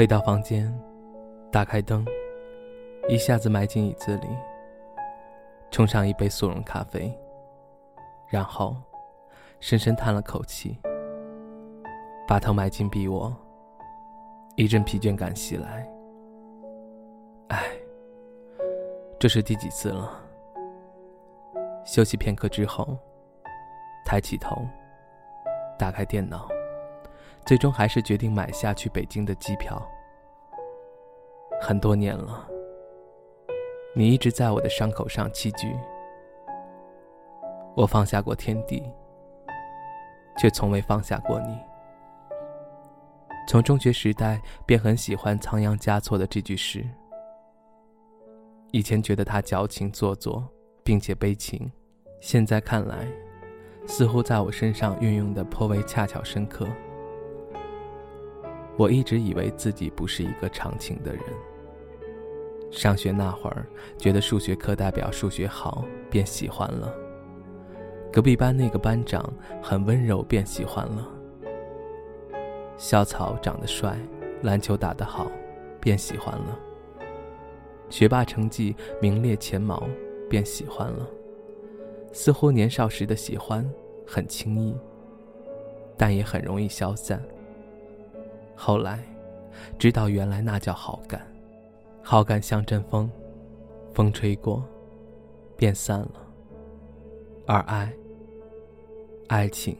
回到房间，打开灯，一下子埋进椅子里，冲上一杯速溶咖啡，然后深深叹了口气，把头埋进臂窝，一阵疲倦感袭来。唉，这是第几次了？休息片刻之后，抬起头，打开电脑。最终还是决定买下去北京的机票。很多年了，你一直在我的伤口上栖居。我放下过天地，却从未放下过你。从中学时代便很喜欢仓央嘉措的这句诗。以前觉得他矫情做作，并且悲情，现在看来，似乎在我身上运用的颇为恰巧深刻。我一直以为自己不是一个长情的人。上学那会儿，觉得数学课代表数学好，便喜欢了。隔壁班那个班长很温柔，便喜欢了。校草长得帅，篮球打得好，便喜欢了。学霸成绩名列前茅，便喜欢了。似乎年少时的喜欢很轻易，但也很容易消散。后来，知道原来那叫好感，好感像阵风，风吹过，便散了。而爱，爱情，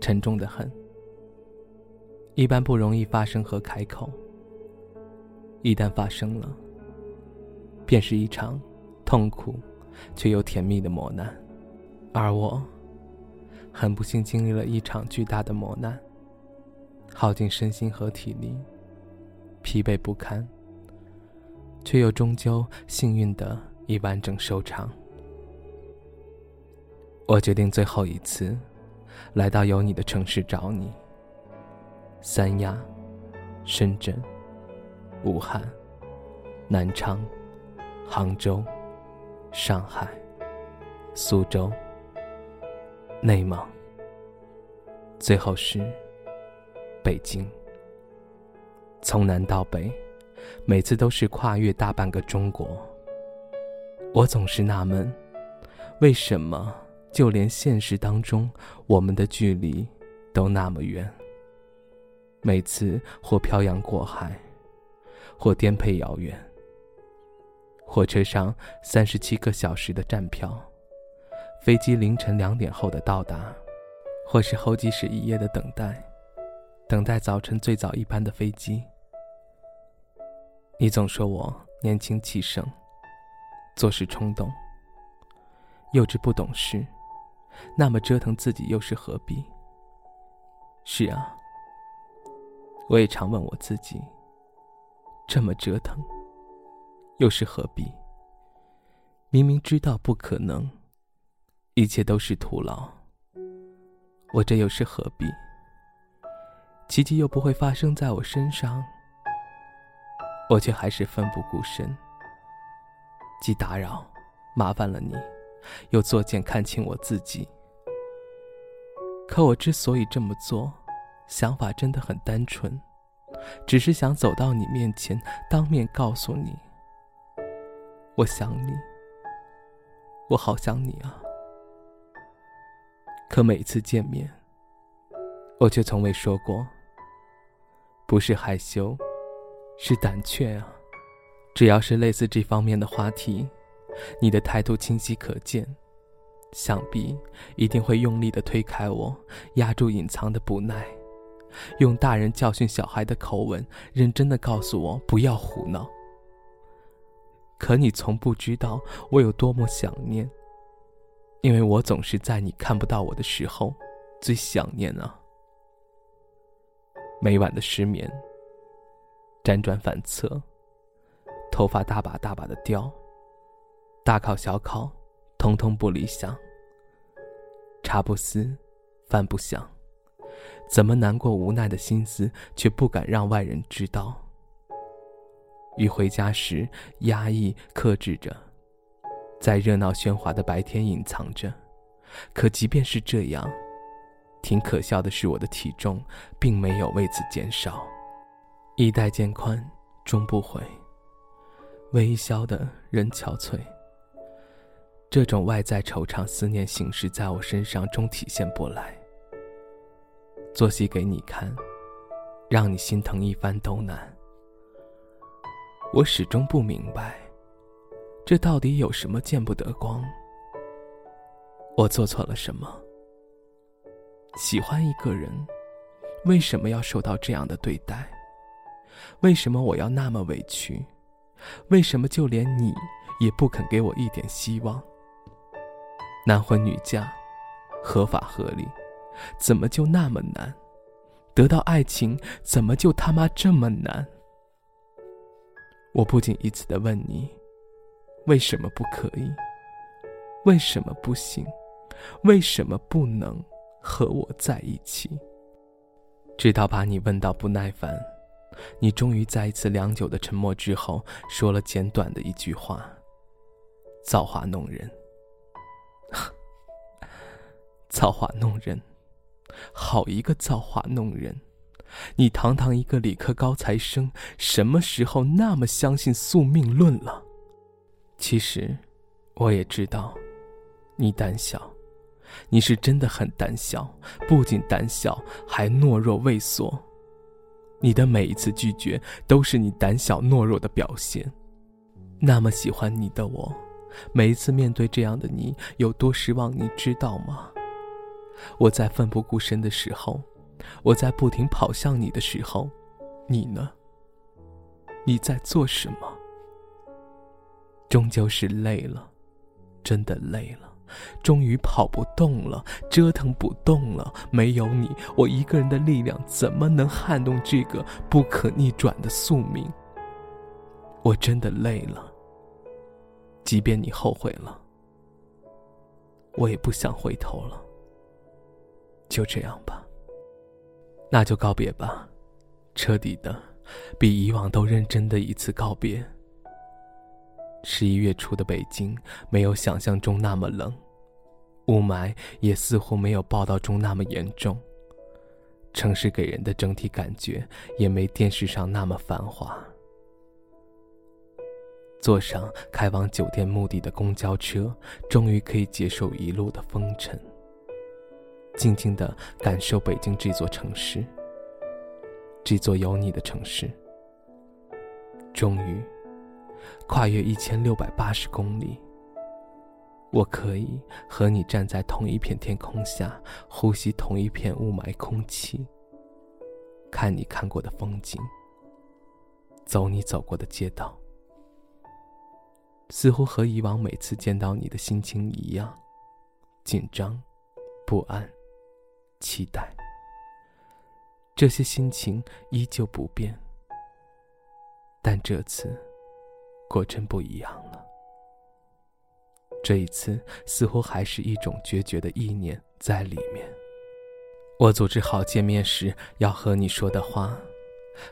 沉重的很，一般不容易发生和开口。一旦发生了，便是一场痛苦却又甜蜜的磨难。而我，很不幸经历了一场巨大的磨难。耗尽身心和体力，疲惫不堪，却又终究幸运的以完整收场。我决定最后一次，来到有你的城市找你。三亚、深圳、武汉、南昌、杭州、上海、苏州、内蒙，最后是。北京，从南到北，每次都是跨越大半个中国。我总是纳闷，为什么就连现实当中，我们的距离都那么远？每次或漂洋过海，或颠沛遥远，火车上三十七个小时的站票，飞机凌晨两点后的到达，或是候机室一夜的等待。等待早晨最早一班的飞机。你总说我年轻气盛，做事冲动，幼稚不懂事，那么折腾自己又是何必？是啊，我也常问我自己，这么折腾，又是何必？明明知道不可能，一切都是徒劳，我这又是何必？奇迹又不会发生在我身上，我却还是奋不顾身，既打扰、麻烦了你，又作践、看清我自己。可我之所以这么做，想法真的很单纯，只是想走到你面前，当面告诉你，我想你，我好想你啊。可每次见面，我却从未说过。不是害羞，是胆怯啊！只要是类似这方面的话题，你的态度清晰可见，想必一定会用力的推开我，压住隐藏的不耐，用大人教训小孩的口吻，认真的告诉我不要胡闹。可你从不知道我有多么想念，因为我总是在你看不到我的时候，最想念啊。每晚的失眠，辗转反侧，头发大把大把的掉，大考小考，通通不理想。茶不思，饭不想，怎么难过无奈的心思，却不敢让外人知道。一回家时，压抑克制着，在热闹喧哗的白天隐藏着。可即便是这样。挺可笑的是，我的体重并没有为此减少，衣带渐宽终不悔，微笑的人憔悴。这种外在惆怅思念形式在我身上终体现不来。做戏给你看，让你心疼一番都难。我始终不明白，这到底有什么见不得光？我做错了什么？喜欢一个人，为什么要受到这样的对待？为什么我要那么委屈？为什么就连你也不肯给我一点希望？男婚女嫁，合法合理，怎么就那么难？得到爱情，怎么就他妈这么难？我不仅一次的问你，为什么不可以？为什么不行？为什么不能和我在一起？直到把你问到不耐烦，你终于在一次良久的沉默之后，说了简短的一句话：“造化弄人。”造化弄人，好一个造化弄人！你堂堂一个理科高材生，什么时候那么相信宿命论了？其实，我也知道，你胆小，你是真的很胆小，不仅胆小，还懦弱畏缩。你的每一次拒绝，都是你胆小懦弱的表现。那么喜欢你的我，每一次面对这样的你，有多失望，你知道吗？我在奋不顾身的时候，我在不停跑向你的时候，你呢？你在做什么？终究是累了，真的累了，终于跑不动了，折腾不动了。没有你，我一个人的力量怎么能撼动这个不可逆转的宿命？我真的累了。即便你后悔了，我也不想回头了。就这样吧，那就告别吧，彻底的，比以往都认真的一次告别。十一月初的北京没有想象中那么冷，雾霾也似乎没有报道中那么严重，城市给人的整体感觉也没电视上那么繁华。坐上开往酒店目的的公交车，终于可以接受一路的风尘。静静的感受北京这座城市，这座有你的城市。终于，跨越一千六百八十公里，我可以和你站在同一片天空下，呼吸同一片雾霾空气，看你看过的风景，走你走过的街道，似乎和以往每次见到你的心情一样，紧张，不安。期待，这些心情依旧不变，但这次果真不一样了。这一次似乎还是一种决绝的意念在里面。我组织好见面时要和你说的话，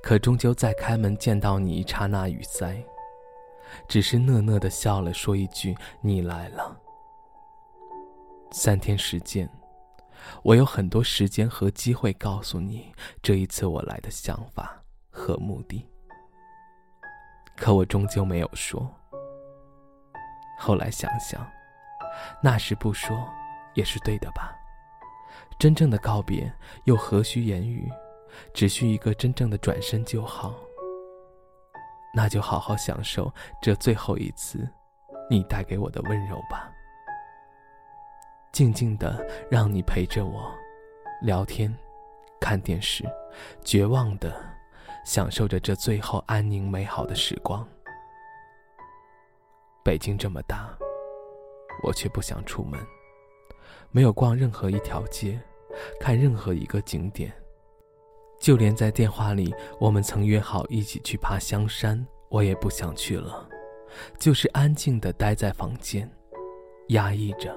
可终究在开门见到你一刹那语塞，只是讷讷的笑了，说一句：“你来了。”三天时间。我有很多时间和机会告诉你这一次我来的想法和目的，可我终究没有说。后来想想，那时不说也是对的吧？真正的告别又何须言语？只需一个真正的转身就好。那就好好享受这最后一次，你带给我的温柔吧。静静的让你陪着我，聊天，看电视，绝望的享受着这最后安宁美好的时光。北京这么大，我却不想出门，没有逛任何一条街，看任何一个景点，就连在电话里我们曾约好一起去爬香山，我也不想去了，就是安静的待在房间，压抑着。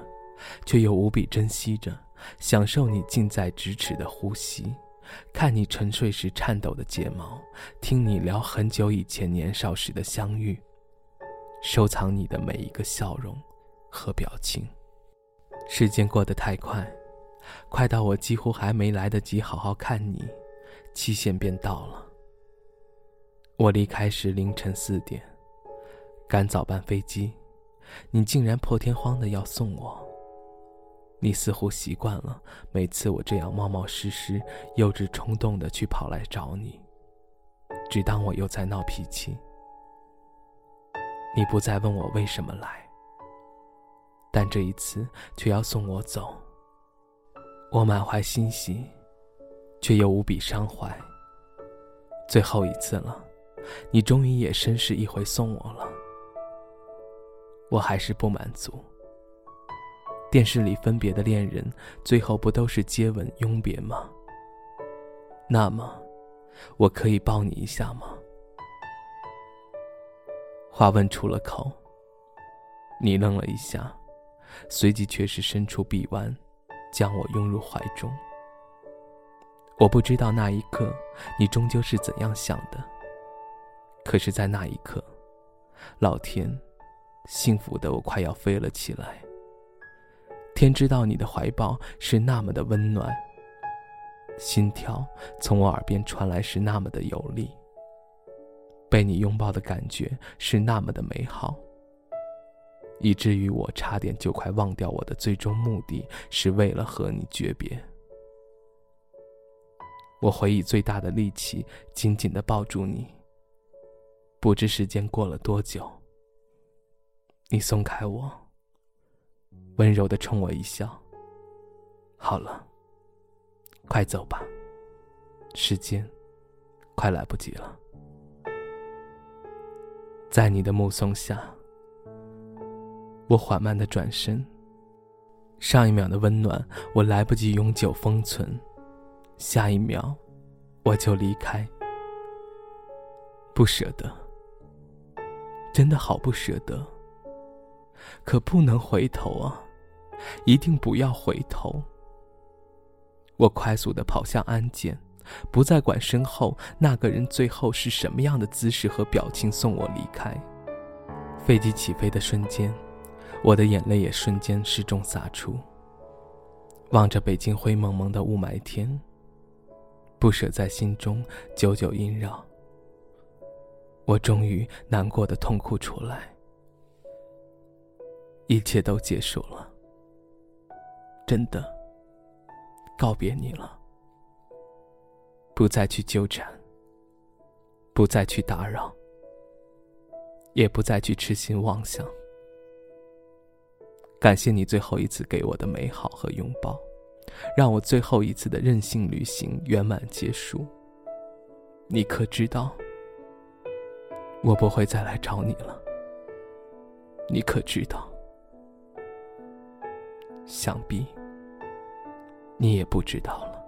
却又无比珍惜着，享受你近在咫尺的呼吸，看你沉睡时颤抖的睫毛，听你聊很久以前年少时的相遇，收藏你的每一个笑容和表情。时间过得太快，快到我几乎还没来得及好好看你，期限便到了。我离开时凌晨四点，赶早班飞机，你竟然破天荒的要送我。你似乎习惯了每次我这样冒冒失失、幼稚冲动的去跑来找你，只当我又在闹脾气。你不再问我为什么来，但这一次却要送我走。我满怀欣喜，却又无比伤怀。最后一次了，你终于也绅士一回送我了，我还是不满足。电视里分别的恋人，最后不都是接吻拥别吗？那么，我可以抱你一下吗？话问出了口，你愣了一下，随即却是伸出臂弯，将我拥入怀中。我不知道那一刻你终究是怎样想的，可是，在那一刻，老天，幸福的我快要飞了起来。天知道你的怀抱是那么的温暖，心跳从我耳边传来是那么的有力，被你拥抱的感觉是那么的美好，以至于我差点就快忘掉我的最终目的是为了和你诀别。我回以最大的力气紧紧的抱住你，不知时间过了多久，你松开我。温柔的冲我一笑。好了，快走吧，时间快来不及了。在你的目送下，我缓慢的转身。上一秒的温暖，我来不及永久封存；下一秒，我就离开。不舍得，真的好不舍得。可不能回头啊！一定不要回头。我快速的跑向安检，不再管身后那个人最后是什么样的姿势和表情送我离开。飞机起飞的瞬间，我的眼泪也瞬间失重洒出。望着北京灰蒙蒙的雾霾天，不舍在心中久久萦绕。我终于难过的痛哭出来，一切都结束了。真的告别你了，不再去纠缠，不再去打扰，也不再去痴心妄想。感谢你最后一次给我的美好和拥抱，让我最后一次的任性旅行圆满结束。你可知道，我不会再来找你了？你可知道？想必。你也不知道了，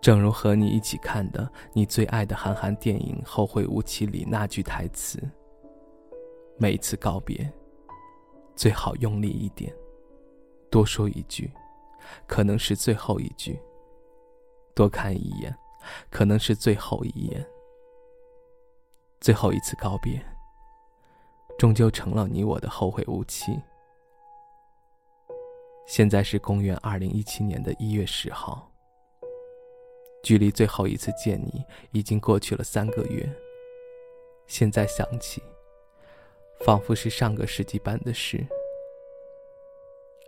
正如和你一起看的你最爱的韩寒电影《后会无期》里那句台词：“每次告别，最好用力一点，多说一句，可能是最后一句；多看一眼，可能是最后一眼。最后一次告别，终究成了你我的后会无期。”现在是公元二零一七年的一月十号，距离最后一次见你已经过去了三个月。现在想起，仿佛是上个世纪般的事。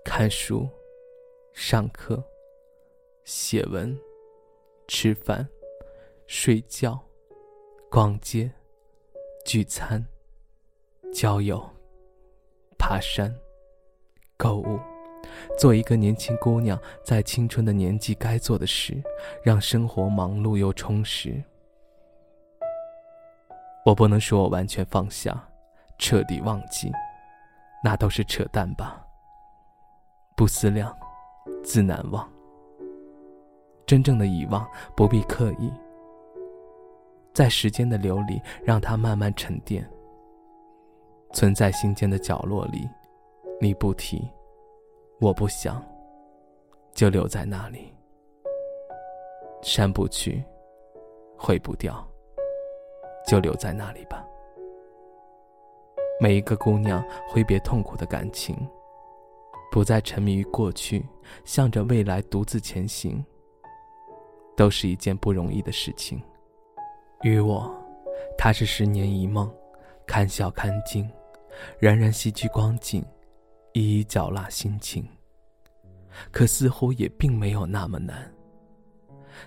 看书、上课、写文、吃饭、睡觉、逛街、聚餐、郊游、爬山、购物。做一个年轻姑娘在青春的年纪该做的事，让生活忙碌又充实。我不能说我完全放下，彻底忘记，那都是扯淡吧。不思量，自难忘。真正的遗忘不必刻意，在时间的流里让它慢慢沉淀，存在心间的角落里，你不提。我不想，就留在那里。删不去，毁不掉，就留在那里吧。每一个姑娘挥别痛苦的感情，不再沉迷于过去，向着未来独自前行，都是一件不容易的事情。于我，他是十年一梦，看笑看惊，冉冉西去光景，一一缴纳心情。可似乎也并没有那么难。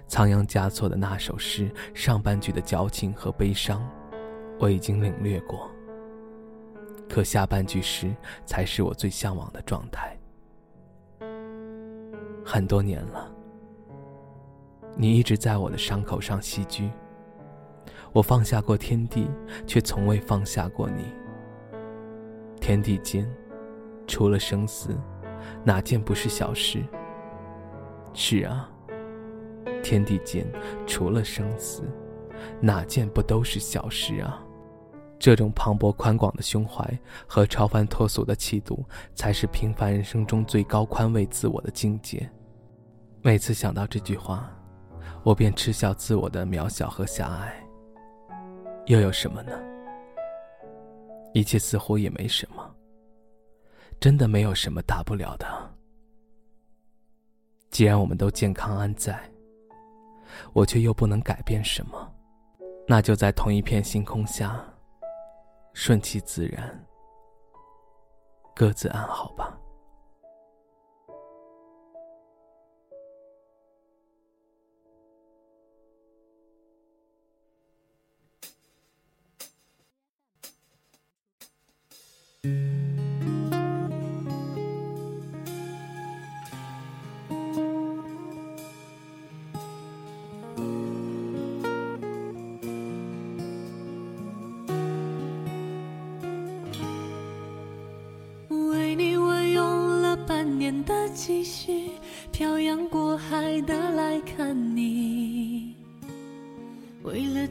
仓央嘉措的那首诗上半句的矫情和悲伤，我已经领略过。可下半句诗才是我最向往的状态。很多年了，你一直在我的伤口上栖居。我放下过天地，却从未放下过你。天地间，除了生死，哪件不是小事？是啊，天地间除了生死，哪件不都是小事啊？这种磅礴宽广的胸怀和超凡脱俗的气度，才是平凡人生中最高宽慰自我的境界。每次想到这句话，我便嗤笑自我的渺小和狭隘。又有什么呢？一切似乎也没什么。真的没有什么大不了的。既然我们都健康安在，我却又不能改变什么，那就在同一片星空下，顺其自然，各自安好吧。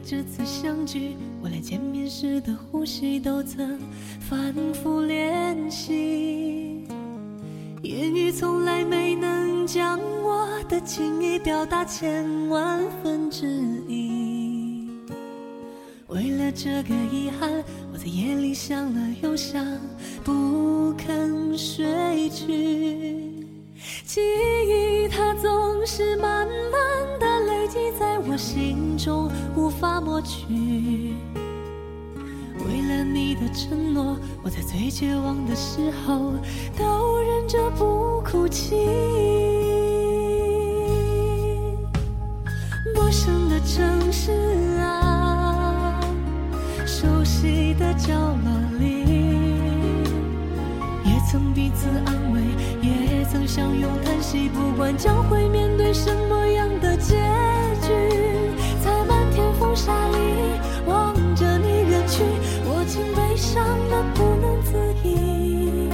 这次相聚，我连见面时的呼吸都曾反复练习。言语从来没能将我的情意表达千万分之一。为了这个遗憾，我在夜里想了又想，不肯睡去。记忆它总是慢慢的我心中，无法抹去。为了你的承诺，我在最绝望的时候都忍着不哭泣。陌生的城市啊，熟悉的角落里，也曾彼此安慰。也曾相拥叹息，不管将会面对什么样的结，沙里望着你远去，我竟悲伤得不能自已。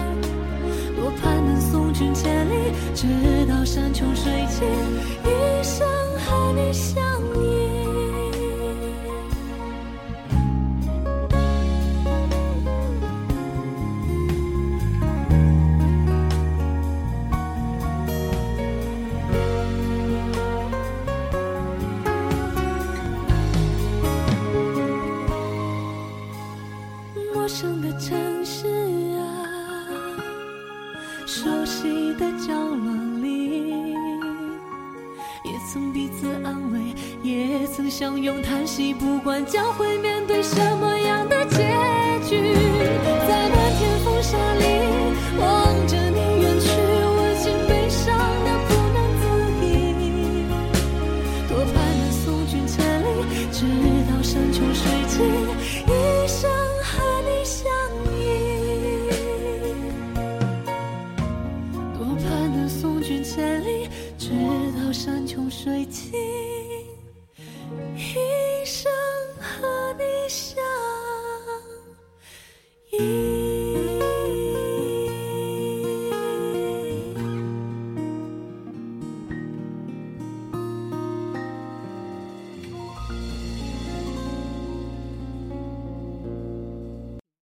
多盼能送君千里，直到山穷水尽，一生和你相不管将会